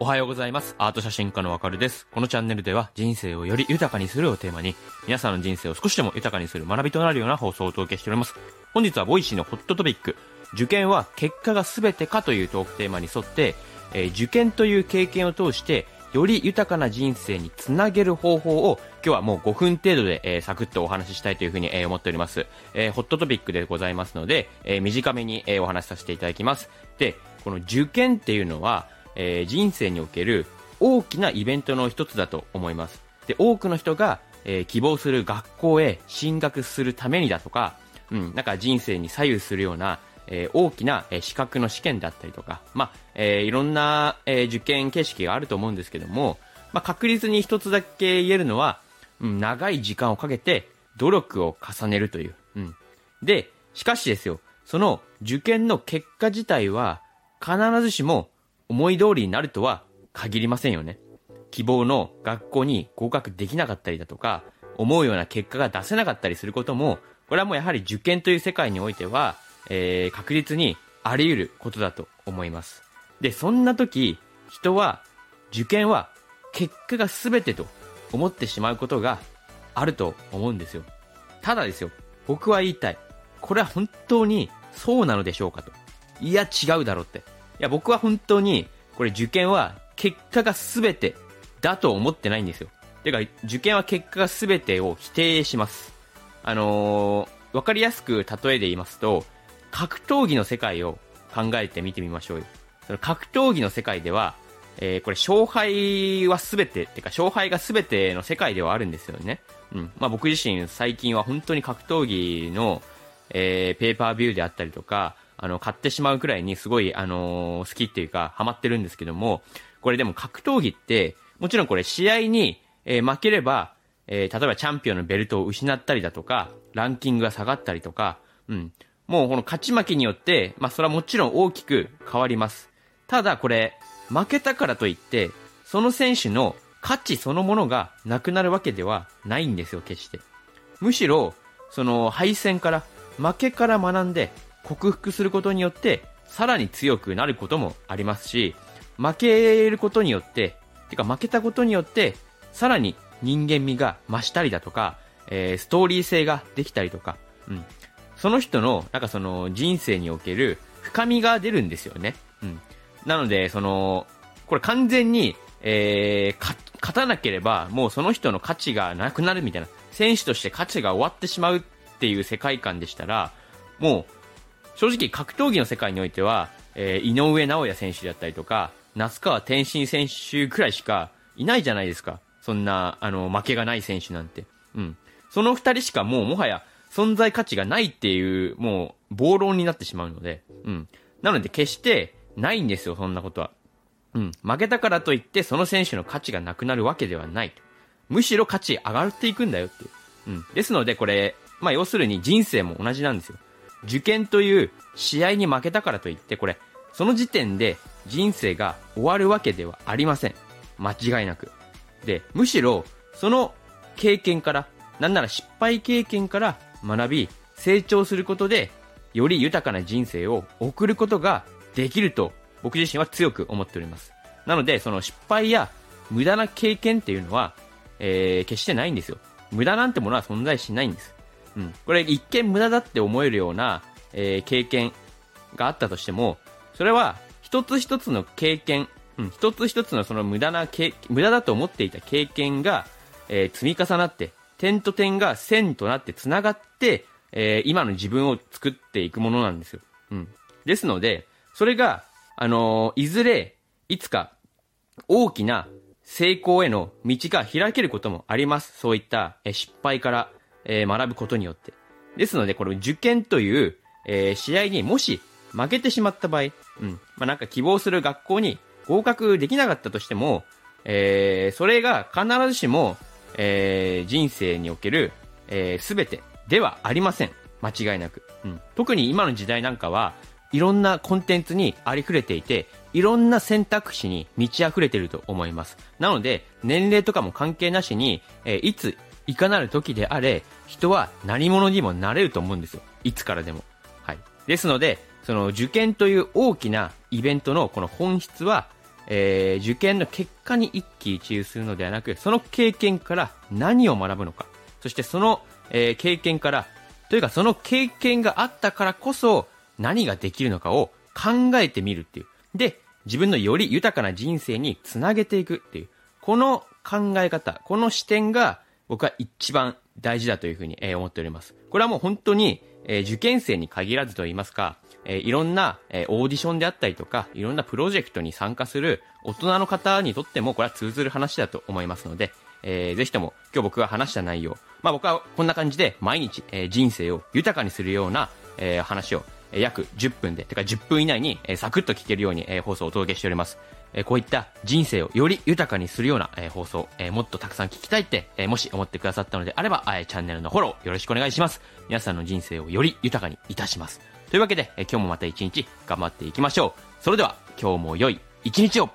おはようございます。アート写真家のわかるです。このチャンネルでは人生をより豊かにするをテーマに、皆さんの人生を少しでも豊かにする学びとなるような放送をお届けしております。本日はボイシーのホットトピック、受験は結果が全てかというトークテーマに沿って、えー受験という経験を通して、より豊かな人生につなげる方法を今日はもう5分程度で、えーサクッとお話ししたいというふうに、えー思っております。えーホットトピックでございますので、え短めに、えお話しさせていただきます。で、この受験っていうのは、え人生における大きなイベントの一つだと思います。で、多くの人が、え希望する学校へ進学するためにだとか、うん、なんか人生に左右するような、えー大きな、え資格の試験だったりとか、まあ、えーいろんな、え受験形式があると思うんですけども、まあ、確実に一つだけ言えるのは、うん、長い時間をかけて努力を重ねるという。うん。で、しかしですよ、その受験の結果自体は必ずしも思い通りになるとは限りませんよね。希望の学校に合格できなかったりだとか、思うような結果が出せなかったりすることも、これはもうやはり受験という世界においては、えー確実にあり得ることだと思います。で、そんな時、人は、受験は結果が全てと思ってしまうことがあると思うんですよ。ただですよ、僕は言いたい。これは本当にそうなのでしょうかと。いや、違うだろうって。いや、僕は本当に、これ受験は結果が全てだと思ってないんですよ。てか、受験は結果が全てを否定します。あのー、わかりやすく例えで言いますと、格闘技の世界を考えてみてみましょうよ。その格闘技の世界では、えーこれ勝敗は全て、ってか勝敗が全ての世界ではあるんですよね。うん。まあ僕自身最近は本当に格闘技の、えーペーパービューであったりとか、あの、買ってしまうくらいにすごい、あのー好きっていうか、ハマってるんですけども、これでも格闘技って、もちろんこれ試合に、えー負ければ、えー例えばチャンピオンのベルトを失ったりだとか、ランキングが下がったりとか、うん。もうこの勝ち負けによって、まあそれはもちろん大きく変わります。ただこれ、負けたからといって、その選手の価値そのものがなくなるわけではないんですよ、決して。むしろ、その敗戦から、負けから学んで克服することによって、さらに強くなることもありますし、負けることによって、てか負けたことによって、さらに人間味が増したりだとか、えーストーリー性ができたりとか、うん。その人の、なんかその人生における深みが出るんですよね。うん。なので、その、これ完全に、えー勝たなければ、もうその人の価値がなくなるみたいな、選手として価値が終わってしまうっていう世界観でしたら、もう、正直格闘技の世界においては、えー井上尚弥選手だったりとか、那須川天心選手くらいしかいないじゃないですか。そんな、あの、負けがない選手なんて。うん。その二人しかもうもはや存在価値がないっていう、もう、暴論になってしまうので、うん。なので決してないんですよ、そんなことは。うん。負けたからといって、その選手の価値がなくなるわけではない。むしろ価値上がっていくんだよっていう。うん。ですので、これ、まあ、要するに人生も同じなんですよ。受験という試合に負けたからといって、これ、その時点で人生が終わるわけではありません。間違いなく。で、むしろ、その経験から、なんなら失敗経験から学び、成長することで、より豊かな人生を送ることができると、僕自身は強く思っております。なので、その失敗や無駄な経験っていうのは、えー、決してないんですよ。無駄なんてものは存在しないんです。うん。これ一見無駄だって思えるような、えー経験があったとしても、それは一つ一つの経験、うん、一つ一つのその無駄な経、無駄だと思っていた経験が、えー積み重なって、点と点が線となって繋がっ、えー今の自分を作っていくものなんですよ。うん。ですので、それが、あのーいずれ、いつか、大きな成功への道が開けることもあります。そういったえー失敗から、え学ぶことによって。ですので、これ受験という、え試合にもし負けてしまった場合、うん。まあ、なんか希望する学校に合格できなかったとしても、えそれが必ずしも、え人生における、えー、全てではありません。間違いなく。うん。特に今の時代なんかは、いろんなコンテンツにありふれていて、いろんな選択肢に満ち溢れていると思います。なので、年齢とかも関係なしに、えーいつ、いかなる時であれ、人は何者にもなれると思うんですよ。いつからでも。はい。ですので、その受験という大きなイベントのこの本質は、えー、受験の結果に一喜一憂するのではなく、その経験から何を学ぶのか、そしてその、えー、経験から、というかその経験があったからこそ何ができるのかを考えてみるっていう。で、自分のより豊かな人生につなげていくっていう。この考え方、この視点が僕は一番大事だというふうに思っております。これはもう本当に、えー、受験生に限らずと言いますか、えー、いろんな、え、オーディションであったりとか、いろんなプロジェクトに参加する大人の方にとってもこれは通ずる話だと思いますので、えー、ぜひとも今日僕が話した内容、まあ僕はこんな感じで毎日、えー、人生を豊かにするような、えー、話を、約10分で、てか10分以内に、えー、サクッと聞けるように、えー、放送をお届けしております。えこういった人生をより豊かにするような、え放送、えもっとたくさん聞きたいって、えもし思ってくださったのであれば、えチャンネルのフォローよろしくお願いします。皆さんの人生をより豊かにいたします。というわけで、え今日もまた一日頑張っていきましょう。それでは、今日も良い一日を